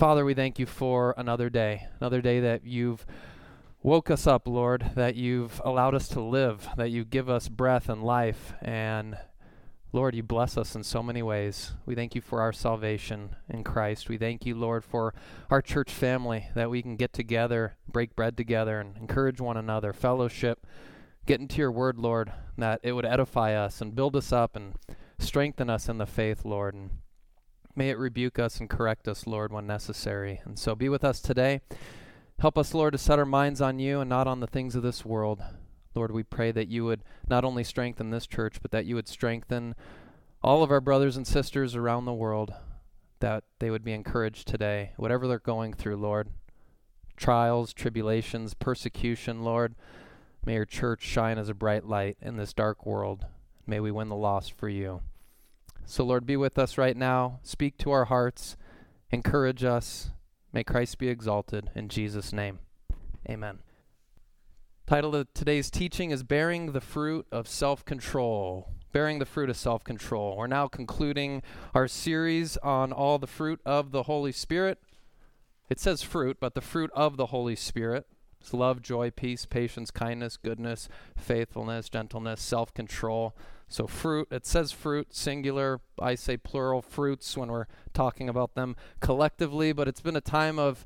Father, we thank you for another day, another day that you've woke us up, Lord, that you've allowed us to live, that you give us breath and life. And Lord, you bless us in so many ways. We thank you for our salvation in Christ. We thank you, Lord, for our church family, that we can get together, break bread together, and encourage one another, fellowship, get into your word, Lord, that it would edify us and build us up and strengthen us in the faith, Lord. And may it rebuke us and correct us, Lord, when necessary. And so be with us today. Help us, Lord, to set our minds on you and not on the things of this world. Lord, we pray that you would not only strengthen this church, but that you would strengthen all of our brothers and sisters around the world, that they would be encouraged today, whatever they're going through, Lord. Trials, tribulations, persecution, Lord. May your church shine as a bright light in this dark world. May we win the lost for you. So, Lord, be with us right now. Speak to our hearts. Encourage us. May Christ be exalted. In Jesus' name, amen. Title of today's teaching is Bearing the Fruit of Self Control. Bearing the Fruit of Self Control. We're now concluding our series on all the fruit of the Holy Spirit. It says fruit, but the fruit of the Holy Spirit is love, joy, peace, patience, kindness, goodness, faithfulness, gentleness, self control. So, fruit, it says fruit, singular. I say plural fruits when we're talking about them collectively, but it's been a time of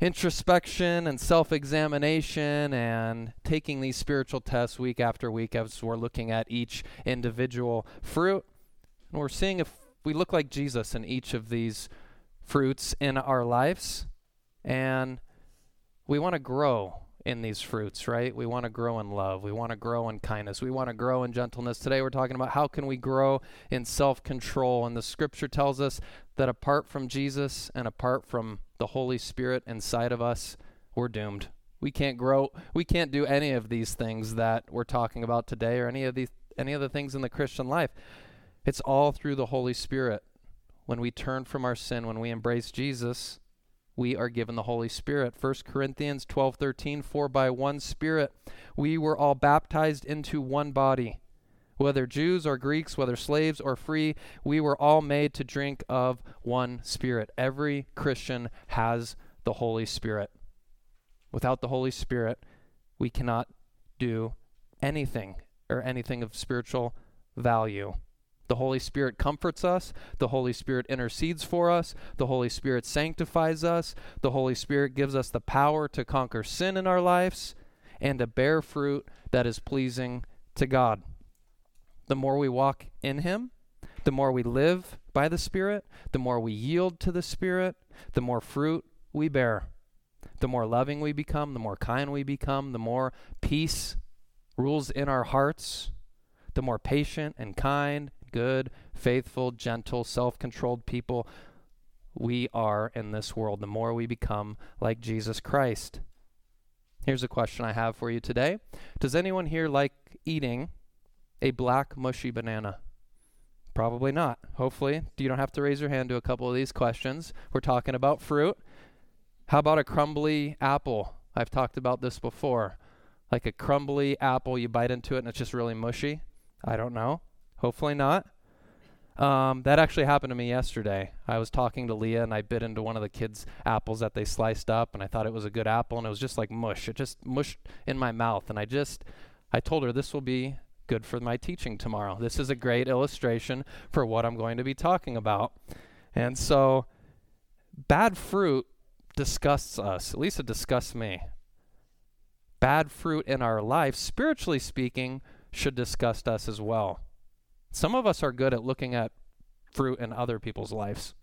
introspection and self examination and taking these spiritual tests week after week as we're looking at each individual fruit. And we're seeing if we look like Jesus in each of these fruits in our lives. And we want to grow in these fruits, right? We want to grow in love. We want to grow in kindness. We want to grow in gentleness. Today we're talking about how can we grow in self-control. And the scripture tells us that apart from Jesus and apart from the Holy Spirit inside of us, we're doomed. We can't grow. We can't do any of these things that we're talking about today or any of these any of the things in the Christian life. It's all through the Holy Spirit. When we turn from our sin, when we embrace Jesus, we are given the Holy Spirit. 1 Corinthians 12:13 For by one Spirit we were all baptized into one body. Whether Jews or Greeks, whether slaves or free, we were all made to drink of one Spirit. Every Christian has the Holy Spirit. Without the Holy Spirit, we cannot do anything or anything of spiritual value. The Holy Spirit comforts us. The Holy Spirit intercedes for us. The Holy Spirit sanctifies us. The Holy Spirit gives us the power to conquer sin in our lives and to bear fruit that is pleasing to God. The more we walk in Him, the more we live by the Spirit, the more we yield to the Spirit, the more fruit we bear. The more loving we become, the more kind we become, the more peace rules in our hearts, the more patient and kind good, faithful, gentle, self controlled people we are in this world, the more we become like Jesus Christ. Here's a question I have for you today Does anyone here like eating a black, mushy banana? Probably not. Hopefully, you don't have to raise your hand to a couple of these questions. We're talking about fruit. How about a crumbly apple? I've talked about this before. Like a crumbly apple, you bite into it and it's just really mushy. I don't know. Hopefully not. Um, that actually happened to me yesterday. I was talking to Leah and I bit into one of the kids' apples that they sliced up, and I thought it was a good apple, and it was just like mush. It just mushed in my mouth, and I just, I told her this will be good for my teaching tomorrow. This is a great illustration for what I'm going to be talking about. And so, bad fruit disgusts us. At least it disgusts me. Bad fruit in our life, spiritually speaking, should disgust us as well. Some of us are good at looking at fruit in other people's lives.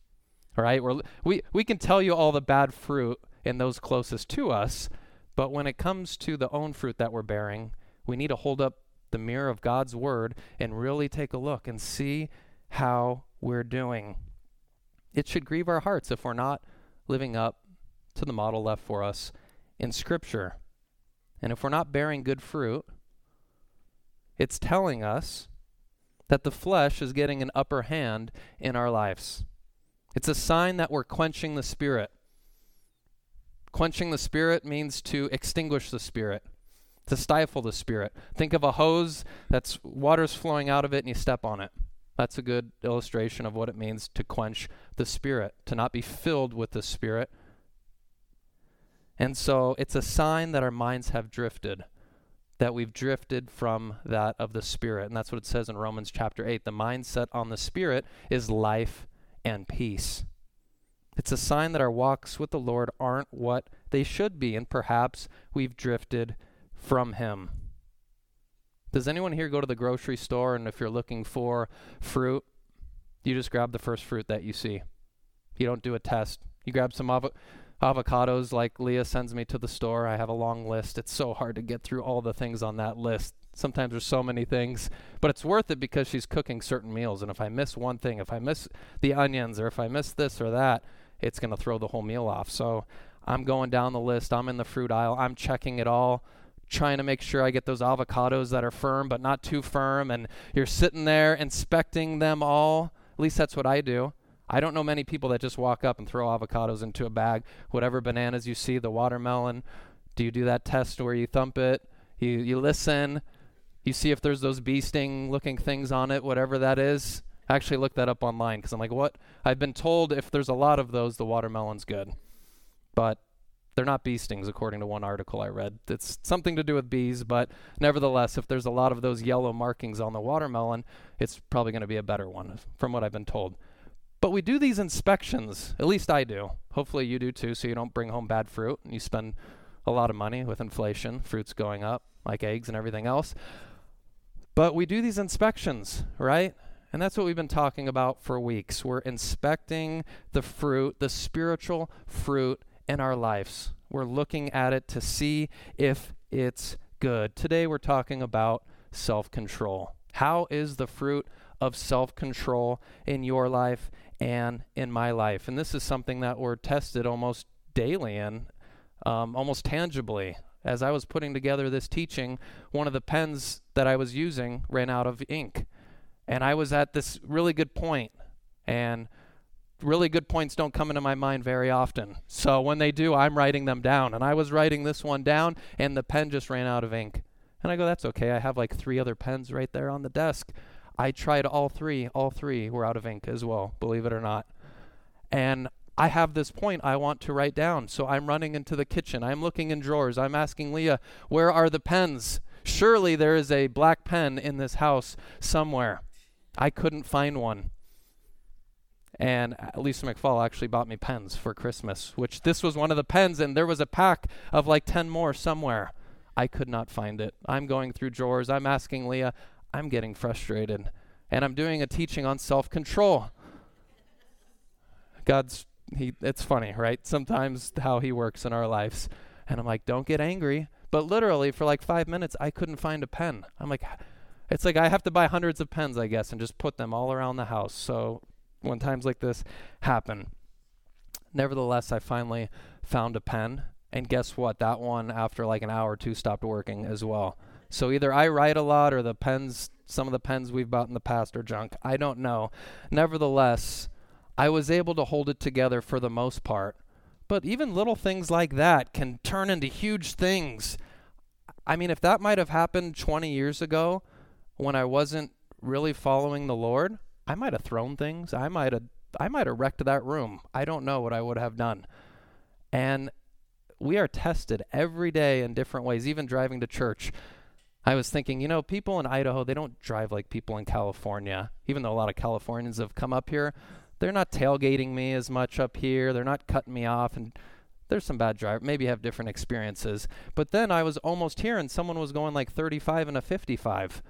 All right? We're, we we can tell you all the bad fruit in those closest to us, but when it comes to the own fruit that we're bearing, we need to hold up the mirror of God's word and really take a look and see how we're doing. It should grieve our hearts if we're not living up to the model left for us in Scripture. And if we're not bearing good fruit, it's telling us that the flesh is getting an upper hand in our lives. It's a sign that we're quenching the spirit. Quenching the spirit means to extinguish the spirit, to stifle the spirit. Think of a hose that's water's flowing out of it and you step on it. That's a good illustration of what it means to quench the Spirit, to not be filled with the Spirit. And so it's a sign that our minds have drifted, that we've drifted from that of the Spirit. And that's what it says in Romans chapter 8. The mindset on the Spirit is life and peace. It's a sign that our walks with the Lord aren't what they should be, and perhaps we've drifted from Him. Does anyone here go to the grocery store and if you're looking for fruit, you just grab the first fruit that you see? You don't do a test. You grab some av- avocados like Leah sends me to the store. I have a long list. It's so hard to get through all the things on that list. Sometimes there's so many things, but it's worth it because she's cooking certain meals. And if I miss one thing, if I miss the onions or if I miss this or that, it's going to throw the whole meal off. So I'm going down the list. I'm in the fruit aisle. I'm checking it all, trying to make sure I get those avocados that are firm but not too firm. And you're sitting there inspecting them all. At least that's what I do. I don't know many people that just walk up and throw avocados into a bag. Whatever bananas you see, the watermelon, do you do that test where you thump it? You, you listen, you see if there's those bee sting looking things on it, whatever that is. I actually looked that up online because I'm like, what? I've been told if there's a lot of those, the watermelon's good. But they're not bee stings, according to one article I read. It's something to do with bees, but nevertheless, if there's a lot of those yellow markings on the watermelon, it's probably going to be a better one, from what I've been told. But we do these inspections, at least I do. Hopefully you do too, so you don't bring home bad fruit and you spend a lot of money with inflation, fruits going up, like eggs and everything else. But we do these inspections, right? And that's what we've been talking about for weeks. We're inspecting the fruit, the spiritual fruit in our lives. We're looking at it to see if it's good. Today we're talking about self control. How is the fruit of self control in your life and in my life? And this is something that we're tested almost daily in, um, almost tangibly. As I was putting together this teaching, one of the pens that I was using ran out of ink. And I was at this really good point, and really good points don't come into my mind very often. So when they do, I'm writing them down. And I was writing this one down, and the pen just ran out of ink. And I go, that's okay. I have like three other pens right there on the desk. I tried all three. All three were out of ink as well, believe it or not. And I have this point I want to write down. So I'm running into the kitchen. I'm looking in drawers. I'm asking Leah, where are the pens? Surely there is a black pen in this house somewhere. I couldn't find one. And Lisa McFall actually bought me pens for Christmas, which this was one of the pens, and there was a pack of like 10 more somewhere. I could not find it. I'm going through drawers. I'm asking Leah. I'm getting frustrated. And I'm doing a teaching on self control. God's, he, it's funny, right? Sometimes how he works in our lives. And I'm like, don't get angry. But literally, for like five minutes, I couldn't find a pen. I'm like, it's like I have to buy hundreds of pens, I guess, and just put them all around the house. So when times like this happen. Nevertheless, I finally found a pen, and guess what? That one, after like an hour or two, stopped working as well. So either I write a lot or the pens, some of the pens we've bought in the past are junk. I don't know. Nevertheless, I was able to hold it together for the most part. But even little things like that can turn into huge things. I mean, if that might have happened 20 years ago, when I wasn't really following the Lord, I might have thrown things. I might have I might have wrecked that room. I don't know what I would have done. And we are tested every day in different ways, even driving to church. I was thinking, you know, people in Idaho, they don't drive like people in California. Even though a lot of Californians have come up here, they're not tailgating me as much up here. They're not cutting me off and there's some bad driver maybe have different experiences but then i was almost here and someone was going like 35 and a 55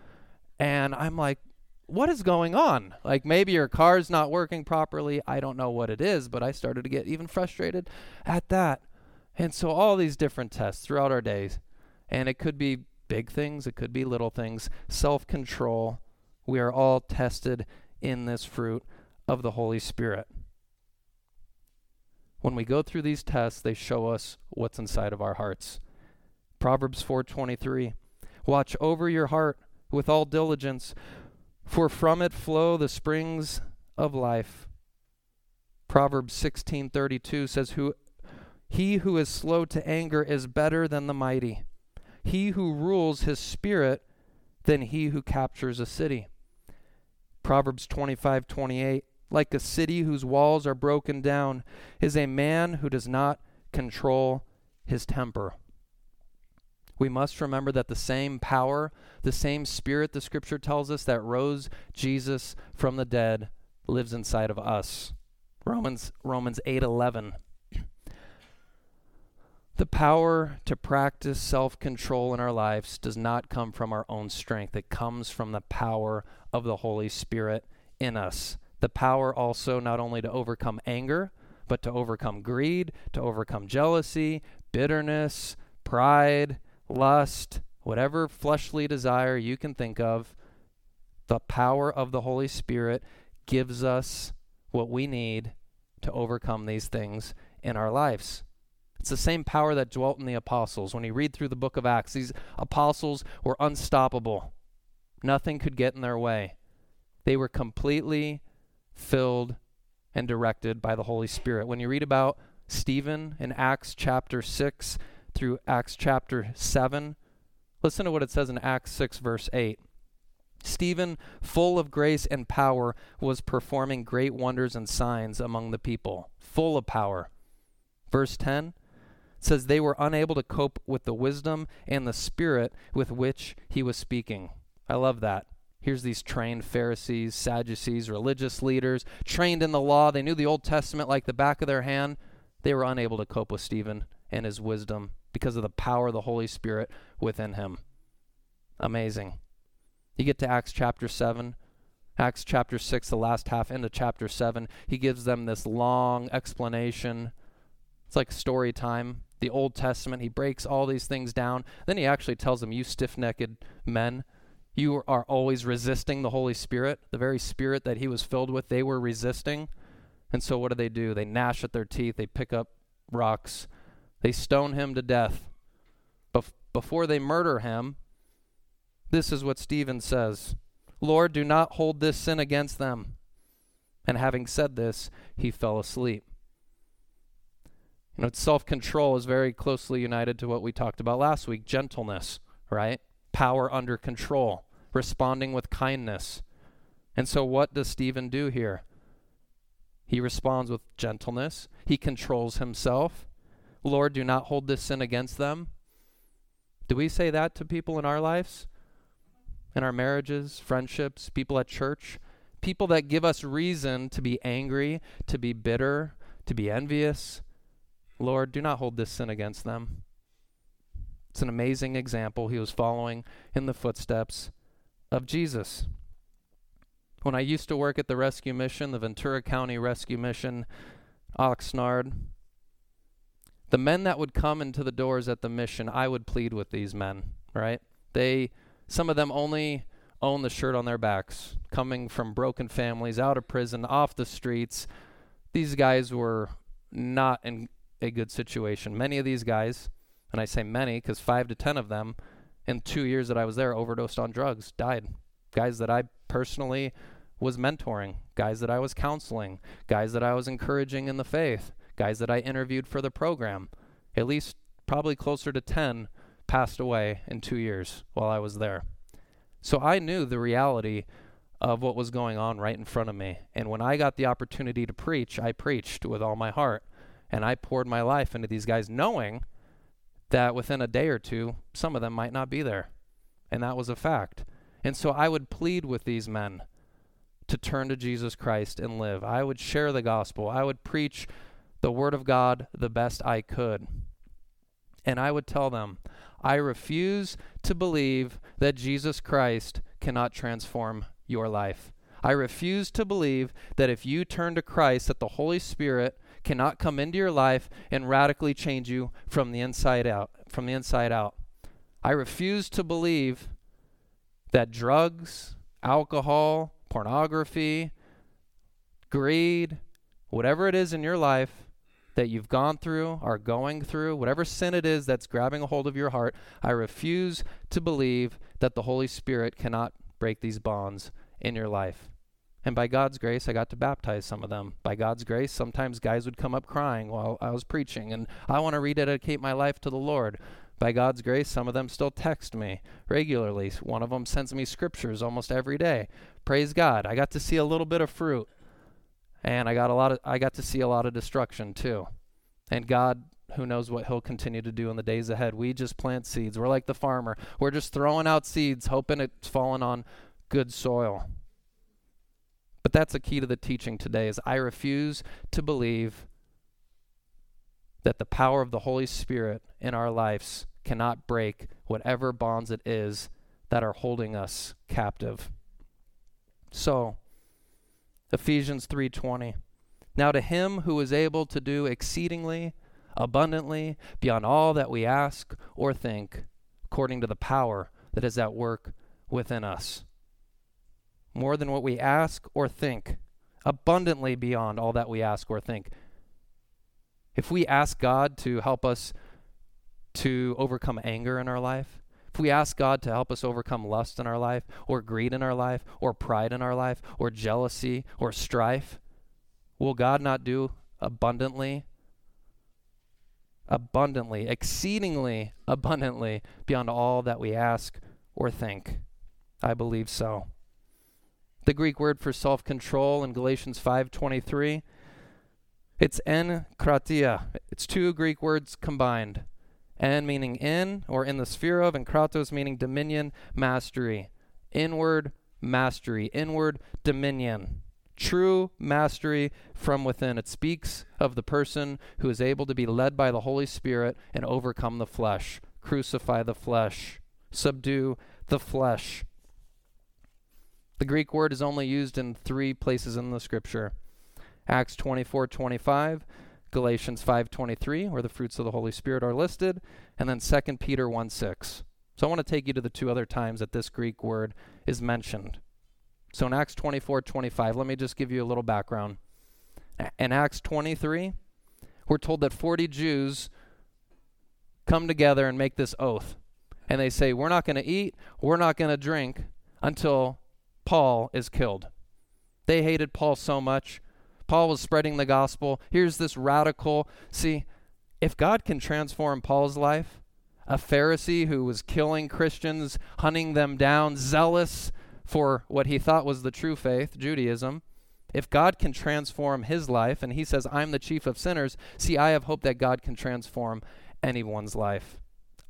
and I'm like, what is going on? Like maybe your car's not working properly. I don't know what it is, but I started to get even frustrated at that. And so all these different tests throughout our days, and it could be big things, it could be little things, self-control. We are all tested in this fruit of the Holy Spirit. When we go through these tests, they show us what's inside of our hearts. Proverbs 4:23 Watch over your heart with all diligence, for from it flow the springs of life. Proverbs 16:32 says who he who is slow to anger is better than the mighty. He who rules his spirit than he who captures a city. Proverbs 25 28. Like a city whose walls are broken down is a man who does not control his temper. We must remember that the same power, the same spirit, the scripture tells us, that rose Jesus from the dead lives inside of us. Romans Romans 8:11 the power to practice self control in our lives does not come from our own strength. It comes from the power of the Holy Spirit in us. The power also not only to overcome anger, but to overcome greed, to overcome jealousy, bitterness, pride, lust, whatever fleshly desire you can think of. The power of the Holy Spirit gives us what we need to overcome these things in our lives. It's the same power that dwelt in the apostles. When you read through the book of Acts, these apostles were unstoppable. Nothing could get in their way. They were completely filled and directed by the Holy Spirit. When you read about Stephen in Acts chapter 6 through Acts chapter 7, listen to what it says in Acts 6, verse 8. Stephen, full of grace and power, was performing great wonders and signs among the people, full of power. Verse 10 says they were unable to cope with the wisdom and the spirit with which he was speaking. I love that. Here's these trained Pharisees, Sadducees, religious leaders, trained in the law. They knew the Old Testament like the back of their hand. They were unable to cope with Stephen and his wisdom because of the power of the Holy Spirit within him. Amazing. You get to Acts chapter 7. Acts chapter 6, the last half into chapter 7, he gives them this long explanation. It's like story time the Old Testament. He breaks all these things down. Then he actually tells them, You stiff necked men, you are always resisting the Holy Spirit. The very Spirit that he was filled with, they were resisting. And so what do they do? They gnash at their teeth, they pick up rocks, they stone him to death. Bef- before they murder him, this is what Stephen says Lord, do not hold this sin against them. And having said this, he fell asleep. You know, self control is very closely united to what we talked about last week gentleness, right? Power under control, responding with kindness. And so, what does Stephen do here? He responds with gentleness, he controls himself. Lord, do not hold this sin against them. Do we say that to people in our lives? In our marriages, friendships, people at church? People that give us reason to be angry, to be bitter, to be envious, Lord, do not hold this sin against them. It's an amazing example. He was following in the footsteps of Jesus. When I used to work at the rescue mission, the Ventura County Rescue Mission, Oxnard, the men that would come into the doors at the mission, I would plead with these men, right? They, some of them only own the shirt on their backs, coming from broken families, out of prison, off the streets. These guys were not in a good situation. Many of these guys, and I say many because five to ten of them in two years that I was there overdosed on drugs, died. Guys that I personally was mentoring, guys that I was counseling, guys that I was encouraging in the faith, guys that I interviewed for the program. At least probably closer to 10 passed away in two years while I was there. So I knew the reality of what was going on right in front of me. And when I got the opportunity to preach, I preached with all my heart. And I poured my life into these guys, knowing that within a day or two, some of them might not be there. And that was a fact. And so I would plead with these men to turn to Jesus Christ and live. I would share the gospel. I would preach the word of God the best I could. And I would tell them, I refuse to believe that Jesus Christ cannot transform your life. I refuse to believe that if you turn to Christ, that the Holy Spirit cannot come into your life and radically change you from the inside out, from the inside out. I refuse to believe that drugs, alcohol, pornography, greed, whatever it is in your life that you've gone through, are going through, whatever sin it is that's grabbing a hold of your heart, I refuse to believe that the Holy Spirit cannot break these bonds in your life. And by God's grace, I got to baptize some of them. By God's grace, sometimes guys would come up crying while I was preaching, and I want to rededicate my life to the Lord. By God's grace, some of them still text me regularly. One of them sends me scriptures almost every day, Praise God. I got to see a little bit of fruit. And I got a lot of I got to see a lot of destruction too. And God who knows what he'll continue to do in the days ahead. We just plant seeds. We're like the farmer. We're just throwing out seeds hoping it's falling on good soil. But that's a key to the teaching today is I refuse to believe that the power of the Holy Spirit in our lives cannot break whatever bonds it is that are holding us captive. So, Ephesians 3:20. Now to him who is able to do exceedingly abundantly beyond all that we ask or think, according to the power that is at work within us. More than what we ask or think, abundantly beyond all that we ask or think. If we ask God to help us to overcome anger in our life, if we ask God to help us overcome lust in our life, or greed in our life, or pride in our life, or jealousy, or strife, will God not do abundantly, abundantly, exceedingly abundantly beyond all that we ask or think? I believe so. The Greek word for self-control in Galatians 5:23 it's enkratia. It's two Greek words combined. En meaning in or in the sphere of, and kratos meaning dominion, mastery. Inward mastery, inward dominion. True mastery from within. It speaks of the person who is able to be led by the Holy Spirit and overcome the flesh, crucify the flesh, subdue the flesh. The Greek word is only used in three places in the scripture Acts 24 25, Galatians 5:23, where the fruits of the Holy Spirit are listed, and then 2 Peter 1 6. So I want to take you to the two other times that this Greek word is mentioned. So in Acts 24 25, let me just give you a little background. In Acts 23, we're told that 40 Jews come together and make this oath. And they say, We're not going to eat, we're not going to drink until Paul is killed. They hated Paul so much Paul was spreading the gospel. Here's this radical. See, if God can transform Paul's life, a Pharisee who was killing Christians, hunting them down, zealous for what he thought was the true faith, Judaism, if God can transform his life, and he says, I'm the chief of sinners, see, I have hope that God can transform anyone's life.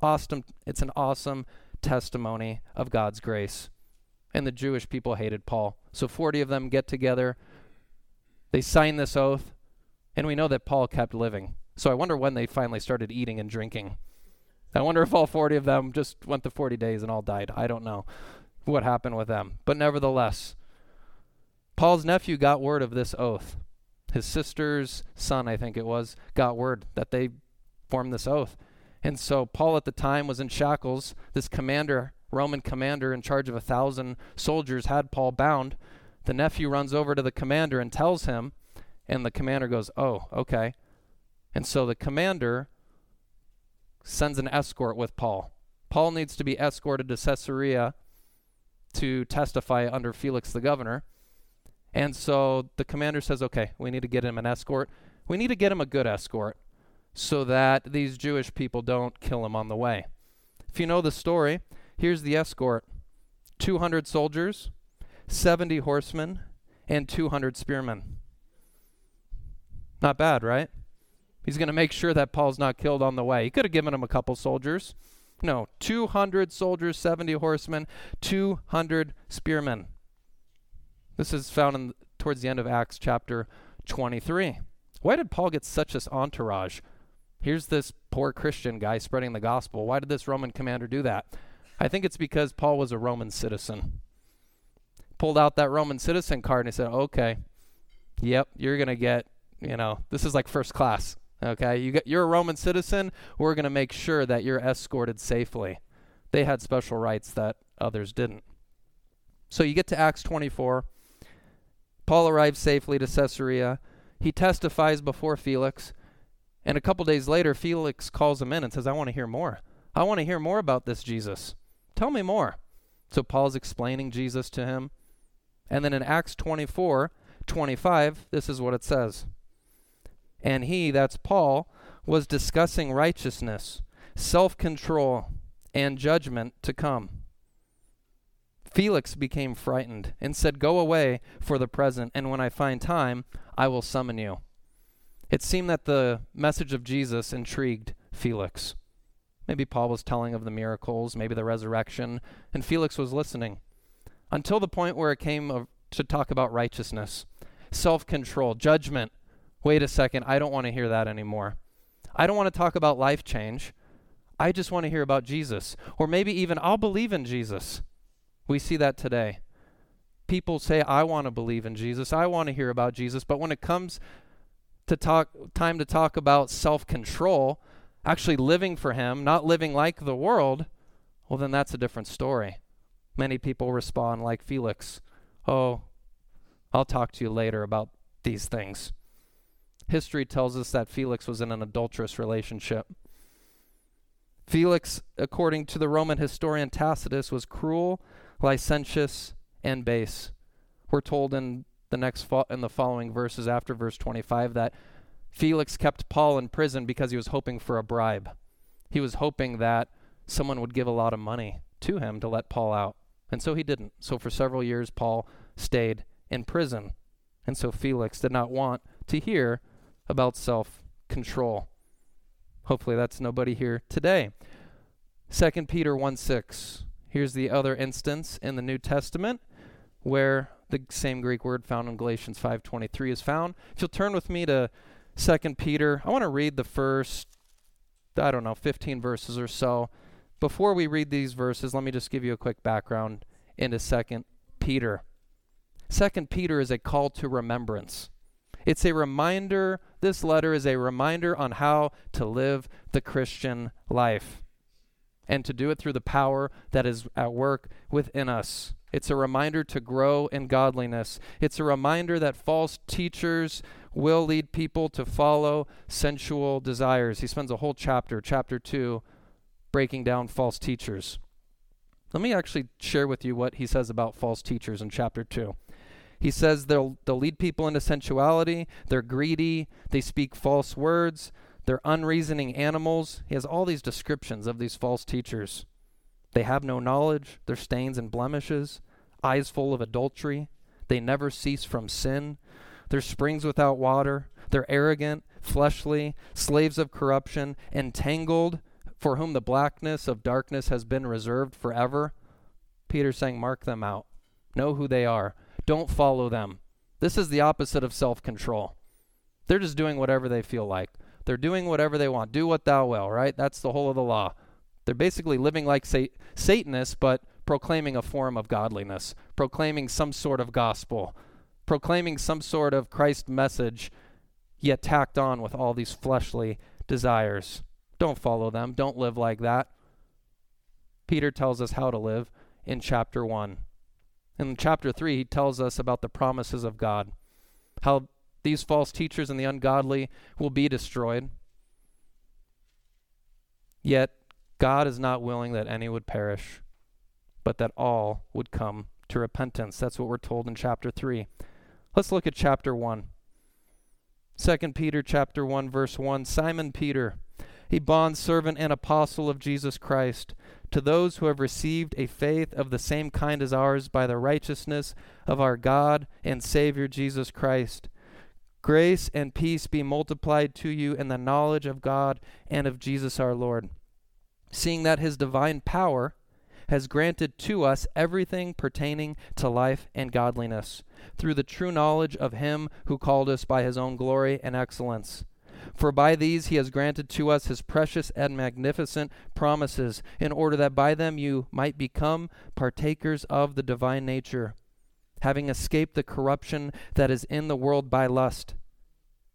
Awesome. It's an awesome testimony of God's grace. And the Jewish people hated Paul. So 40 of them get together they sign this oath, and we know that Paul kept living. So I wonder when they finally started eating and drinking. I wonder if all 40 of them just went the 40 days and all died. I don't know what happened with them. But nevertheless, Paul's nephew got word of this oath. His sister's son, I think it was, got word that they formed this oath. And so Paul at the time was in shackles. This commander, Roman commander in charge of a thousand soldiers, had Paul bound. The nephew runs over to the commander and tells him, and the commander goes, Oh, okay. And so the commander sends an escort with Paul. Paul needs to be escorted to Caesarea to testify under Felix the governor. And so the commander says, Okay, we need to get him an escort. We need to get him a good escort so that these Jewish people don't kill him on the way. If you know the story, here's the escort 200 soldiers, 70 horsemen, and 200 spearmen. Not bad, right? He's going to make sure that Paul's not killed on the way. He could have given him a couple soldiers. No, 200 soldiers, 70 horsemen, 200 spearmen. This is found in, towards the end of Acts chapter 23. Why did Paul get such this entourage? Here's this poor Christian guy spreading the gospel. Why did this Roman commander do that? I think it's because Paul was a Roman citizen pulled out that Roman citizen card and he said, "Okay, yep, you're gonna get, you know, this is like first class. Okay, you get, you're a Roman citizen. We're gonna make sure that you're escorted safely." They had special rights that others didn't. So you get to Acts 24. Paul arrives safely to Caesarea. He testifies before Felix. And a couple days later, Felix calls him in and says, I want to hear more. I want to hear more about this Jesus. Tell me more. So Paul's explaining Jesus to him. And then in Acts 24 25, this is what it says. And he, that's Paul, was discussing righteousness, self control, and judgment to come. Felix became frightened and said, Go away for the present, and when I find time, I will summon you. It seemed that the message of Jesus intrigued Felix. Maybe Paul was telling of the miracles, maybe the resurrection, and Felix was listening. Until the point where it came to talk about righteousness, self control, judgment. Wait a second, I don't want to hear that anymore. I don't want to talk about life change. I just want to hear about Jesus. Or maybe even, I'll believe in Jesus. We see that today. People say, I want to believe in Jesus. I want to hear about Jesus. But when it comes to talk, time to talk about self control, actually living for Him, not living like the world, well, then that's a different story. Many people respond like Felix Oh, I'll talk to you later about these things. History tells us that Felix was in an adulterous relationship. Felix, according to the Roman historian Tacitus, was cruel, licentious, and base. We're told in the next fo- in the following verses after verse 25 that Felix kept Paul in prison because he was hoping for a bribe. He was hoping that someone would give a lot of money to him to let Paul out. And so he didn't. So for several years, Paul stayed in prison. And so Felix did not want to hear about self control. Hopefully, that's nobody here today. 2 Peter 1 6. Here's the other instance in the New Testament where the same Greek word found in Galatians 5:23 is found. If you'll turn with me to 2 Peter, I want to read the first I don't know, 15 verses or so. Before we read these verses, let me just give you a quick background into 2 Peter. 2 Peter is a call to remembrance. It's a reminder, this letter is a reminder on how to live the Christian life and to do it through the power that is at work within us. It's a reminder to grow in godliness. It's a reminder that false teachers will lead people to follow sensual desires. He spends a whole chapter, chapter 2, breaking down false teachers. Let me actually share with you what he says about false teachers in chapter 2. He says they'll, they'll lead people into sensuality, they're greedy, they speak false words, they're unreasoning animals. He has all these descriptions of these false teachers. They have no knowledge, they're stains and blemishes, eyes full of adultery, they never cease from sin, they're springs without water, they're arrogant, fleshly, slaves of corruption, entangled, for whom the blackness of darkness has been reserved forever. Peter's saying, Mark them out. Know who they are. Don't follow them. This is the opposite of self control. They're just doing whatever they feel like. They're doing whatever they want. Do what thou will, right? That's the whole of the law. They're basically living like sa- Satanists, but proclaiming a form of godliness, proclaiming some sort of gospel, proclaiming some sort of Christ message, yet tacked on with all these fleshly desires. Don't follow them. Don't live like that. Peter tells us how to live in chapter 1. In chapter 3, he tells us about the promises of God, how these false teachers and the ungodly will be destroyed. Yet, God is not willing that any would perish, but that all would come to repentance. That's what we're told in chapter 3. Let's look at chapter 1. 2 Peter chapter 1 verse 1 Simon Peter a bond servant and apostle of Jesus Christ, to those who have received a faith of the same kind as ours by the righteousness of our God and Savior Jesus Christ. Grace and peace be multiplied to you in the knowledge of God and of Jesus our Lord, seeing that his divine power has granted to us everything pertaining to life and godliness, through the true knowledge of him who called us by his own glory and excellence for by these he has granted to us his precious and magnificent promises, in order that by them you might become partakers of the divine nature, having escaped the corruption that is in the world by lust.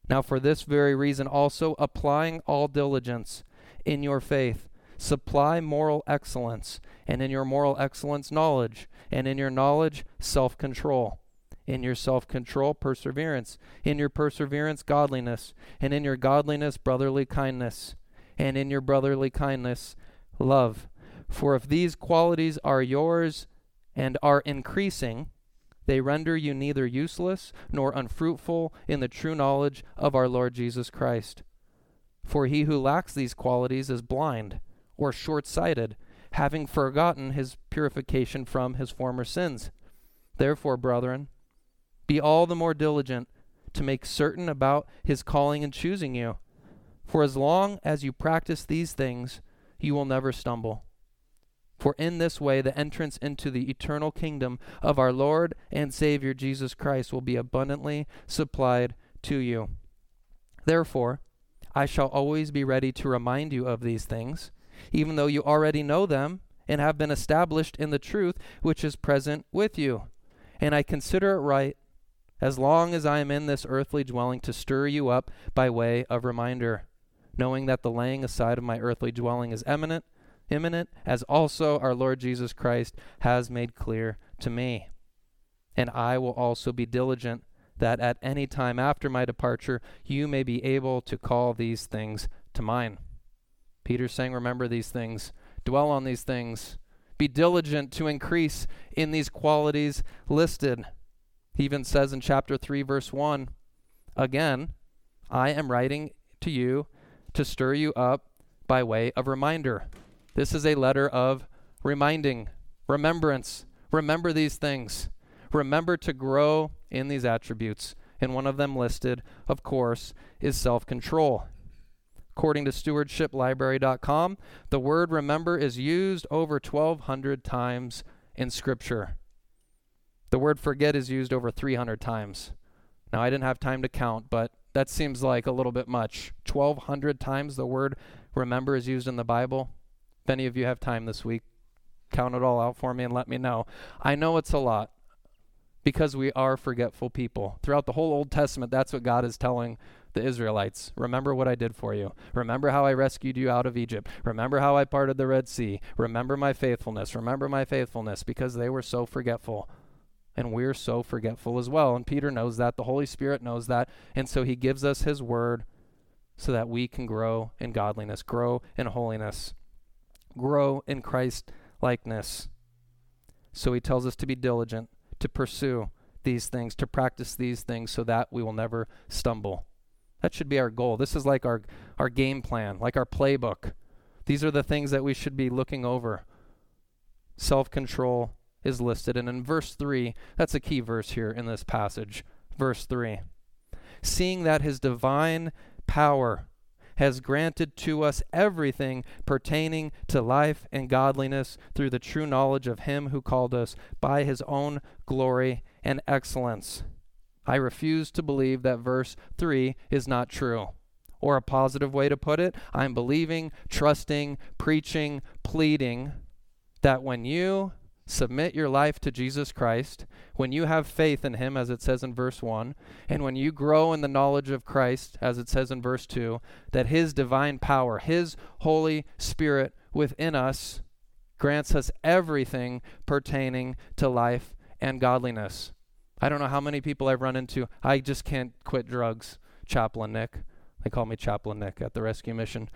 Now, for this very reason also, applying all diligence in your faith, supply moral excellence, and in your moral excellence, knowledge, and in your knowledge, self control in your self control, perseverance. In your perseverance, godliness. And in your godliness, brotherly kindness. And in your brotherly kindness, love. For if these qualities are yours and are increasing, they render you neither useless nor unfruitful in the true knowledge of our Lord Jesus Christ. For he who lacks these qualities is blind or short sighted having forgotten his purification from his former sins. Therefore, brethren, be all the more diligent to make certain about his calling and choosing you. For as long as you practice these things, you will never stumble. For in this way, the entrance into the eternal kingdom of our Lord and Savior Jesus Christ will be abundantly supplied to you. Therefore, I shall always be ready to remind you of these things, even though you already know them and have been established in the truth which is present with you. And I consider it right, as long as I am in this earthly dwelling, to stir you up by way of reminder, knowing that the laying aside of my earthly dwelling is eminent, imminent, as also our Lord Jesus Christ has made clear to me. And I will also be diligent that at any time after my departure you may be able to call these things to mind. Peter's saying, Remember these things, dwell on these things, be diligent to increase in these qualities listed. He even says in chapter 3, verse 1 Again, I am writing to you to stir you up by way of reminder. This is a letter of reminding, remembrance. Remember these things. Remember to grow in these attributes. And one of them listed, of course, is self control. According to stewardshiplibrary.com, the word remember is used over 1,200 times in Scripture. The word forget is used over 300 times. Now, I didn't have time to count, but that seems like a little bit much. 1,200 times the word remember is used in the Bible. If any of you have time this week, count it all out for me and let me know. I know it's a lot because we are forgetful people. Throughout the whole Old Testament, that's what God is telling the Israelites. Remember what I did for you. Remember how I rescued you out of Egypt. Remember how I parted the Red Sea. Remember my faithfulness. Remember my faithfulness because they were so forgetful. And we're so forgetful as well. And Peter knows that. The Holy Spirit knows that. And so he gives us his word so that we can grow in godliness, grow in holiness, grow in Christ likeness. So he tells us to be diligent to pursue these things, to practice these things so that we will never stumble. That should be our goal. This is like our, our game plan, like our playbook. These are the things that we should be looking over. Self control is listed. And in verse 3, that's a key verse here in this passage. Verse 3 Seeing that his divine power has granted to us everything pertaining to life and godliness through the true knowledge of Him who called us by His own glory and excellence. I refuse to believe that verse 3 is not true. Or a positive way to put it, I'm believing, trusting, preaching, pleading that when you submit your life to Jesus Christ, when you have faith in Him, as it says in verse 1, and when you grow in the knowledge of Christ, as it says in verse 2, that His divine power, His Holy Spirit within us, grants us everything pertaining to life and godliness. I don't know how many people I've run into. I just can't quit drugs. Chaplain Nick. They call me Chaplain Nick at the rescue mission.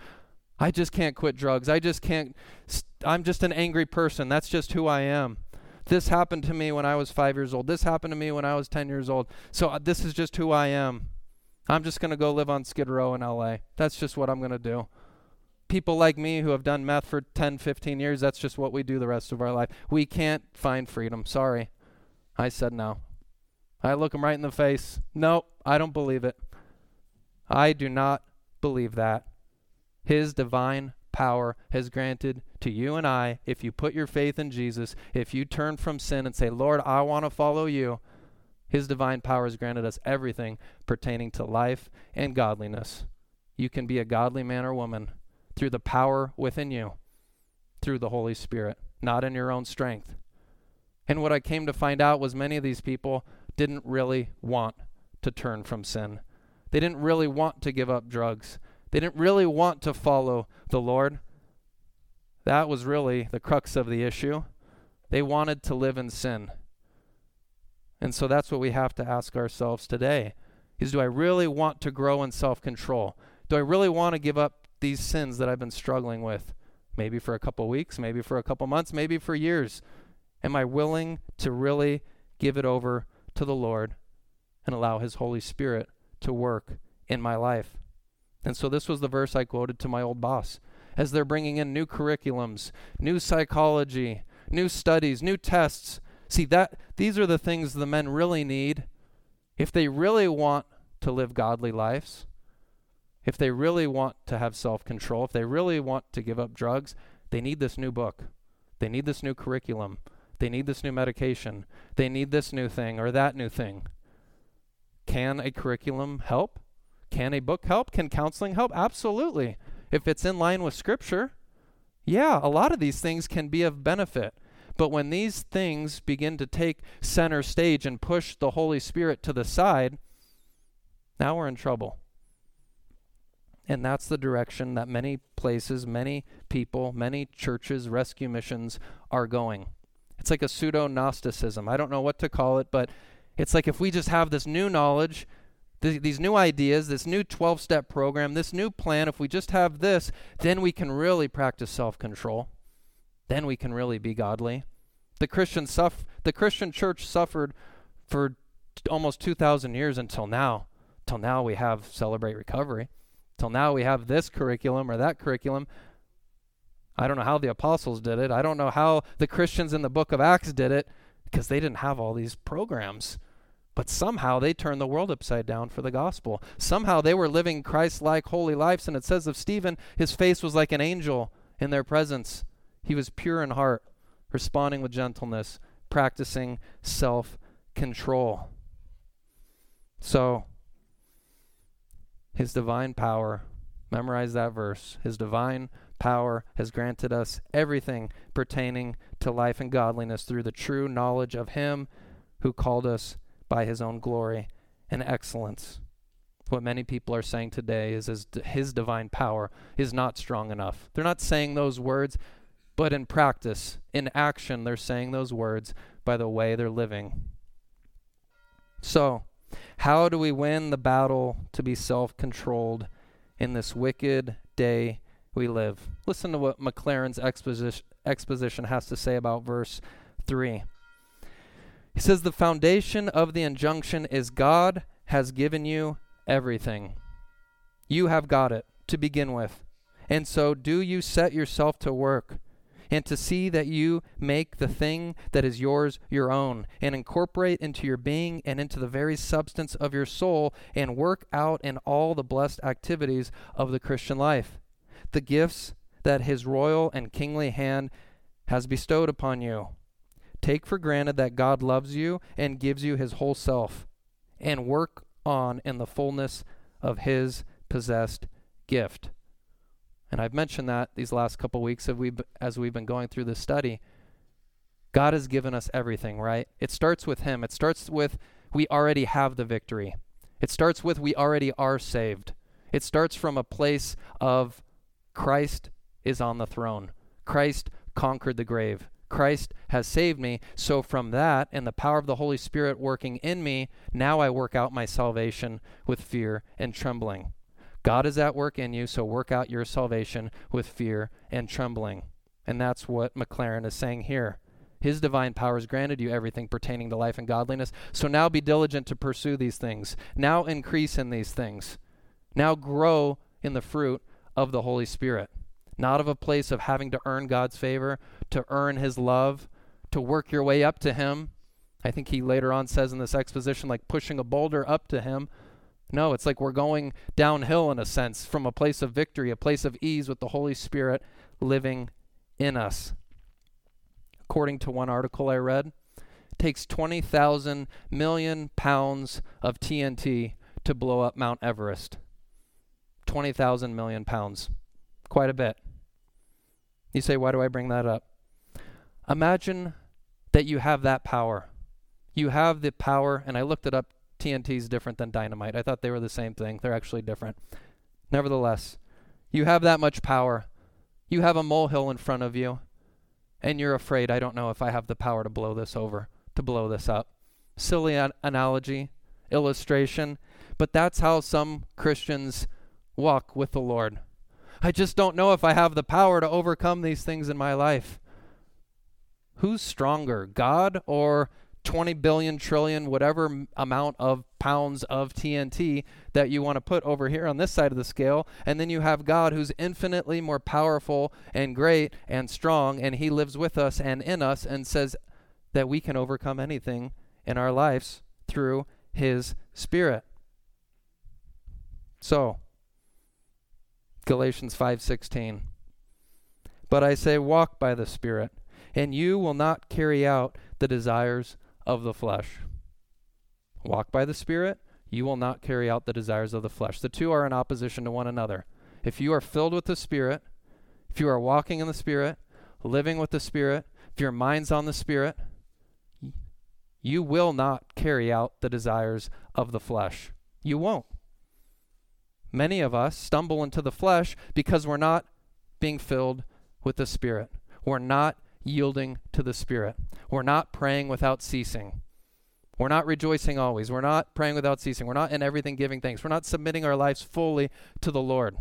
I just can't quit drugs. I just can't. St- I'm just an angry person. That's just who I am. This happened to me when I was five years old. This happened to me when I was 10 years old. So uh, this is just who I am. I'm just going to go live on Skid Row in LA. That's just what I'm going to do. People like me who have done meth for 10, 15 years, that's just what we do the rest of our life. We can't find freedom. Sorry. I said no. I look him right in the face. No, I don't believe it. I do not believe that. His divine power has granted to you and I, if you put your faith in Jesus, if you turn from sin and say, Lord, I want to follow you, His divine power has granted us everything pertaining to life and godliness. You can be a godly man or woman through the power within you, through the Holy Spirit, not in your own strength. And what I came to find out was many of these people didn't really want to turn from sin. They didn't really want to give up drugs. They didn't really want to follow the Lord. That was really the crux of the issue. They wanted to live in sin. And so that's what we have to ask ourselves today is do I really want to grow in self-control? Do I really want to give up these sins that I've been struggling with? Maybe for a couple weeks, maybe for a couple months, maybe for years. Am I willing to really give it over to the Lord and allow his Holy Spirit to work in my life? And so this was the verse I quoted to my old boss as they're bringing in new curriculums, new psychology, new studies, new tests. See that these are the things the men really need if they really want to live godly lives. If they really want to have self-control, if they really want to give up drugs, they need this new book. They need this new curriculum. They need this new medication. They need this new thing or that new thing. Can a curriculum help? Can a book help? Can counseling help? Absolutely. If it's in line with Scripture, yeah, a lot of these things can be of benefit. But when these things begin to take center stage and push the Holy Spirit to the side, now we're in trouble. And that's the direction that many places, many people, many churches, rescue missions are going. It's like a pseudo Gnosticism. I don't know what to call it, but it's like if we just have this new knowledge, th- these new ideas, this new 12 step program, this new plan, if we just have this, then we can really practice self control. Then we can really be godly. The Christian, suff- the Christian church suffered for t- almost 2,000 years until now. Till now, we have Celebrate Recovery. Till now, we have this curriculum or that curriculum. I don't know how the apostles did it. I don't know how the Christians in the book of Acts did it because they didn't have all these programs. But somehow they turned the world upside down for the gospel. Somehow they were living Christ like holy lives. And it says of Stephen, his face was like an angel in their presence. He was pure in heart, responding with gentleness, practicing self control. So, his divine power, memorize that verse. His divine power has granted us everything pertaining to life and godliness through the true knowledge of Him who called us by His own glory and excellence. What many people are saying today is his, divine power is not strong enough. They're not saying those words, but in practice, in action, they're saying those words by the way they're living. So, how do we win the battle to be self controlled in this wicked day we live. Listen to what Maclaren's exposition, exposition has to say about verse 3. He says, The foundation of the injunction is God has given you everything. You have got it to begin with. And so do you set yourself to work and to see that you make the thing that is yours your own, and incorporate into your being and into the very substance of your soul, and work out in all the blessed activities of the Christian life the gifts that his royal and kingly hand has bestowed upon you. Take for granted that God loves you and gives you his whole self, and work on in the fullness of his possessed gift. And I've mentioned that these last couple weeks as we've, as we've been going through this study. God has given us everything, right? It starts with him. It starts with we already have the victory. It starts with we already are saved. It starts from a place of Christ is on the throne. Christ conquered the grave. Christ has saved me. So, from that and the power of the Holy Spirit working in me, now I work out my salvation with fear and trembling. God is at work in you, so work out your salvation with fear and trembling. And that's what Maclaren is saying here. His divine power has granted you everything pertaining to life and godliness. So now be diligent to pursue these things. Now increase in these things. Now grow in the fruit of the Holy Spirit, not of a place of having to earn God's favor, to earn His love, to work your way up to Him. I think he later on says in this exposition, like pushing a boulder up to Him. No, it's like we're going downhill in a sense from a place of victory, a place of ease with the Holy Spirit living in us. According to one article I read, it takes 20,000 million pounds of TNT to blow up Mount Everest. 20,000 million pounds. Quite a bit. You say, why do I bring that up? Imagine that you have that power. You have the power, and I looked it up. TNT is different than dynamite. I thought they were the same thing. They're actually different. Nevertheless, you have that much power. You have a molehill in front of you, and you're afraid, I don't know if I have the power to blow this over, to blow this up. Silly an- analogy, illustration, but that's how some Christians walk with the Lord. I just don't know if I have the power to overcome these things in my life. Who's stronger, God or 20 billion, trillion, whatever amount of pounds of TNT that you want to put over here on this side of the scale. And then you have God who's infinitely more powerful and great and strong, and He lives with us and in us and says that we can overcome anything in our lives through His Spirit. So, Galatians 5:16 But I say walk by the Spirit and you will not carry out the desires of the flesh. Walk by the Spirit, you will not carry out the desires of the flesh. The two are in opposition to one another. If you are filled with the Spirit, if you are walking in the Spirit, living with the Spirit, if your mind's on the Spirit, you will not carry out the desires of the flesh. You won't. Many of us stumble into the flesh because we're not being filled with the Spirit. We're not yielding to the Spirit. We're not praying without ceasing. We're not rejoicing always. We're not praying without ceasing. We're not in everything giving thanks. We're not submitting our lives fully to the Lord.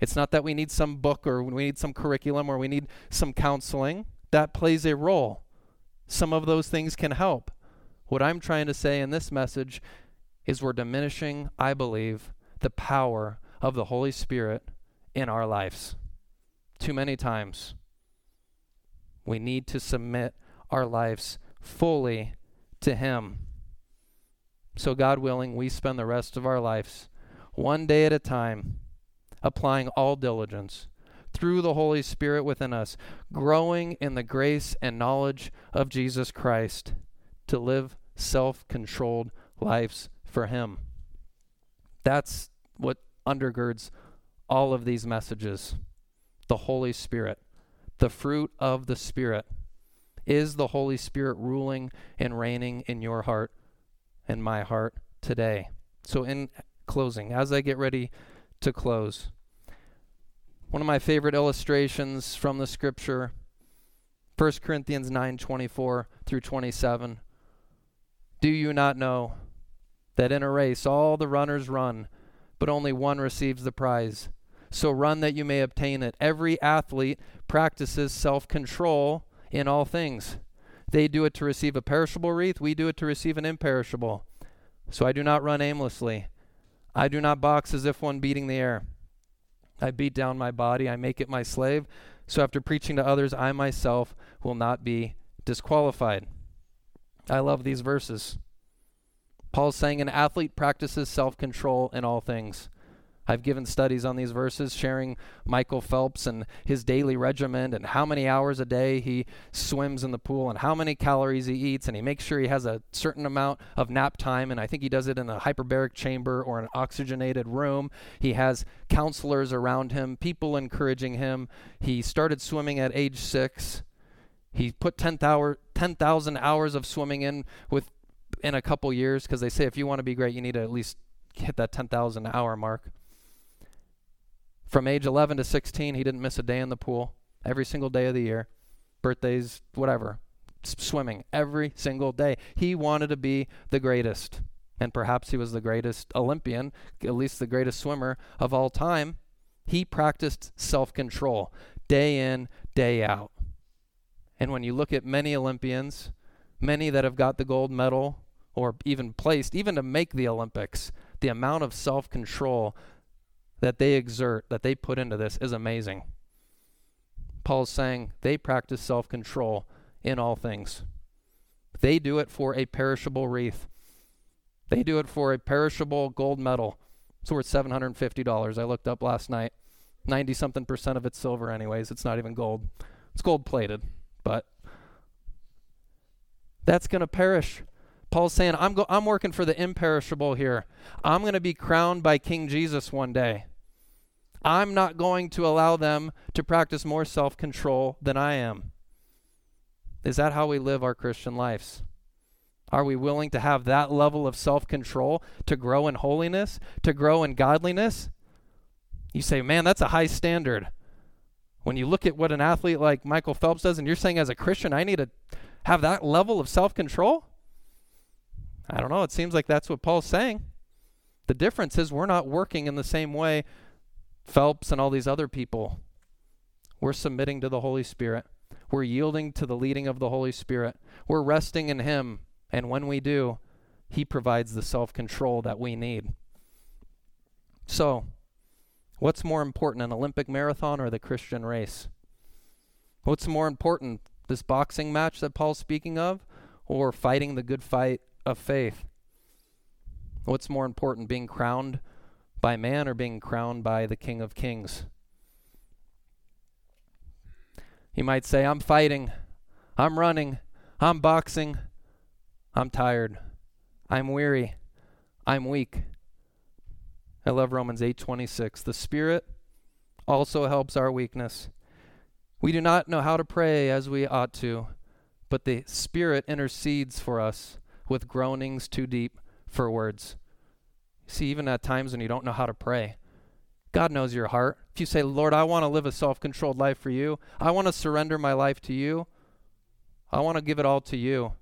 It's not that we need some book or we need some curriculum or we need some counseling. That plays a role. Some of those things can help. What I'm trying to say in this message is we're diminishing, I believe, the power of the Holy Spirit in our lives. Too many times. We need to submit our lives fully to Him. So, God willing, we spend the rest of our lives, one day at a time, applying all diligence through the Holy Spirit within us, growing in the grace and knowledge of Jesus Christ to live self controlled lives for Him. That's what undergirds all of these messages the Holy Spirit the fruit of the Spirit. Is the Holy Spirit ruling and reigning in your heart and my heart today? So, in closing, as I get ready to close, one of my favorite illustrations from the scripture 1 Corinthians 9:24 through 27 Do you not know that in a race all the runners run but only one receives the prize so run that you may obtain it. Every athlete practices self control in all things. They do it to receive a perishable wreath, we do it to receive an imperishable. So I do not run aimlessly. I do not box as if one beating the air. I beat down my body, I make it my slave. So after preaching to others, I myself will not be disqualified. I love these verses. Paul's saying an athlete practices self control in all things. I've given studies on these verses, sharing Michael Phelps and his daily regimen and how many hours a day he swims in the pool and how many calories he eats. And he makes sure he has a certain amount of nap time. And I think he does it in a hyperbaric chamber or an oxygenated room. He has counselors around him, people encouraging him. He started swimming at age six. He put 10,000 10, hours of swimming in with in a couple years because they say if you want to be great, you need to at least hit that 10,000 hour mark. From age 11 to 16, he didn't miss a day in the pool every single day of the year. Birthdays, whatever. S- swimming every single day. He wanted to be the greatest. And perhaps he was the greatest Olympian, at least the greatest swimmer of all time. He practiced self control day in, day out. And when you look at many Olympians, many that have got the gold medal or even placed, even to make the Olympics, the amount of self control that they exert, that they put into this is amazing. Paul's saying they practice self control in all things. They do it for a perishable wreath. They do it for a perishable gold medal. It's worth $750. I looked up last night. 90 something percent of it's silver, anyways. It's not even gold. It's gold plated, but that's going to perish. Paul's saying, I'm, go- I'm working for the imperishable here. I'm going to be crowned by King Jesus one day. I'm not going to allow them to practice more self control than I am. Is that how we live our Christian lives? Are we willing to have that level of self control to grow in holiness, to grow in godliness? You say, man, that's a high standard. When you look at what an athlete like Michael Phelps does, and you're saying as a Christian, I need to have that level of self control? I don't know. It seems like that's what Paul's saying. The difference is we're not working in the same way Phelps and all these other people, we're submitting to the Holy Spirit. We're yielding to the leading of the Holy Spirit. We're resting in Him. And when we do, He provides the self control that we need. So, what's more important, an Olympic marathon or the Christian race? What's more important, this boxing match that Paul's speaking of, or fighting the good fight of faith? What's more important, being crowned by man or being crowned by the King of Kings? You might say, I'm fighting, I'm running, I'm boxing, I'm tired, I'm weary, I'm weak. I love Romans 8:26. The Spirit also helps our weakness. We do not know how to pray as we ought to, but the Spirit intercedes for us with groanings too deep for words. See, even at times when you don't know how to pray, God knows your heart. If you say, Lord, I want to live a self controlled life for you, I want to surrender my life to you, I want to give it all to you,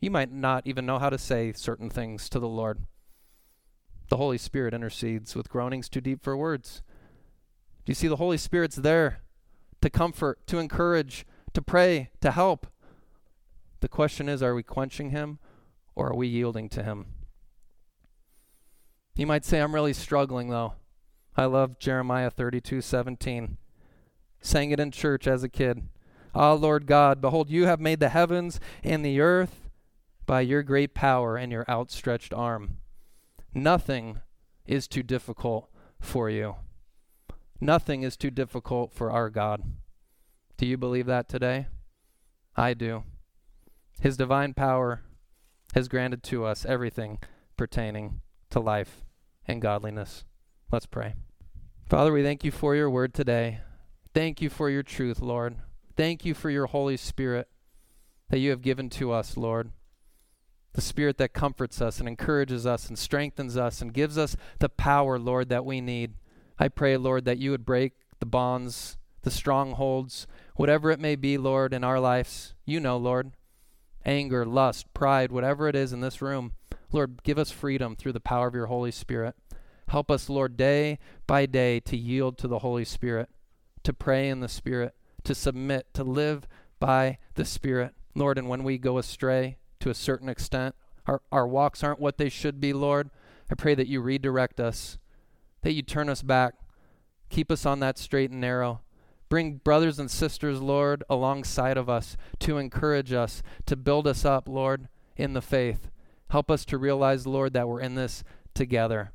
you might not even know how to say certain things to the Lord. The Holy Spirit intercedes with groanings too deep for words. Do you see the Holy Spirit's there to comfort, to encourage, to pray, to help? The question is are we quenching Him or are we yielding to Him? You might say, I'm really struggling though. I love Jeremiah 32 17. Sang it in church as a kid. Ah, Lord God, behold, you have made the heavens and the earth by your great power and your outstretched arm. Nothing is too difficult for you. Nothing is too difficult for our God. Do you believe that today? I do. His divine power has granted to us everything pertaining to life and godliness. Let's pray. Father, we thank you for your word today. Thank you for your truth, Lord. Thank you for your Holy Spirit that you have given to us, Lord. The Spirit that comforts us and encourages us and strengthens us and gives us the power, Lord, that we need. I pray, Lord, that you would break the bonds, the strongholds, whatever it may be, Lord, in our lives. You know, Lord. Anger, lust, pride, whatever it is in this room. Lord, give us freedom through the power of your Holy Spirit. Help us, Lord, day by day to yield to the Holy Spirit, to pray in the Spirit, to submit, to live by the Spirit. Lord, and when we go astray to a certain extent, our, our walks aren't what they should be, Lord, I pray that you redirect us, that you turn us back, keep us on that straight and narrow. Bring brothers and sisters, Lord, alongside of us to encourage us, to build us up, Lord, in the faith. Help us to realize, Lord, that we're in this together.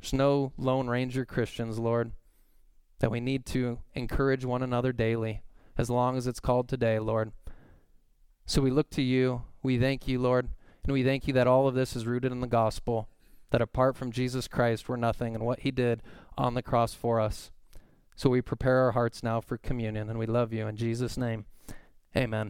There's no Lone Ranger Christians, Lord, that we need to encourage one another daily, as long as it's called today, Lord. So we look to you. We thank you, Lord, and we thank you that all of this is rooted in the gospel, that apart from Jesus Christ, we're nothing and what he did on the cross for us. So we prepare our hearts now for communion, and we love you. In Jesus' name, amen.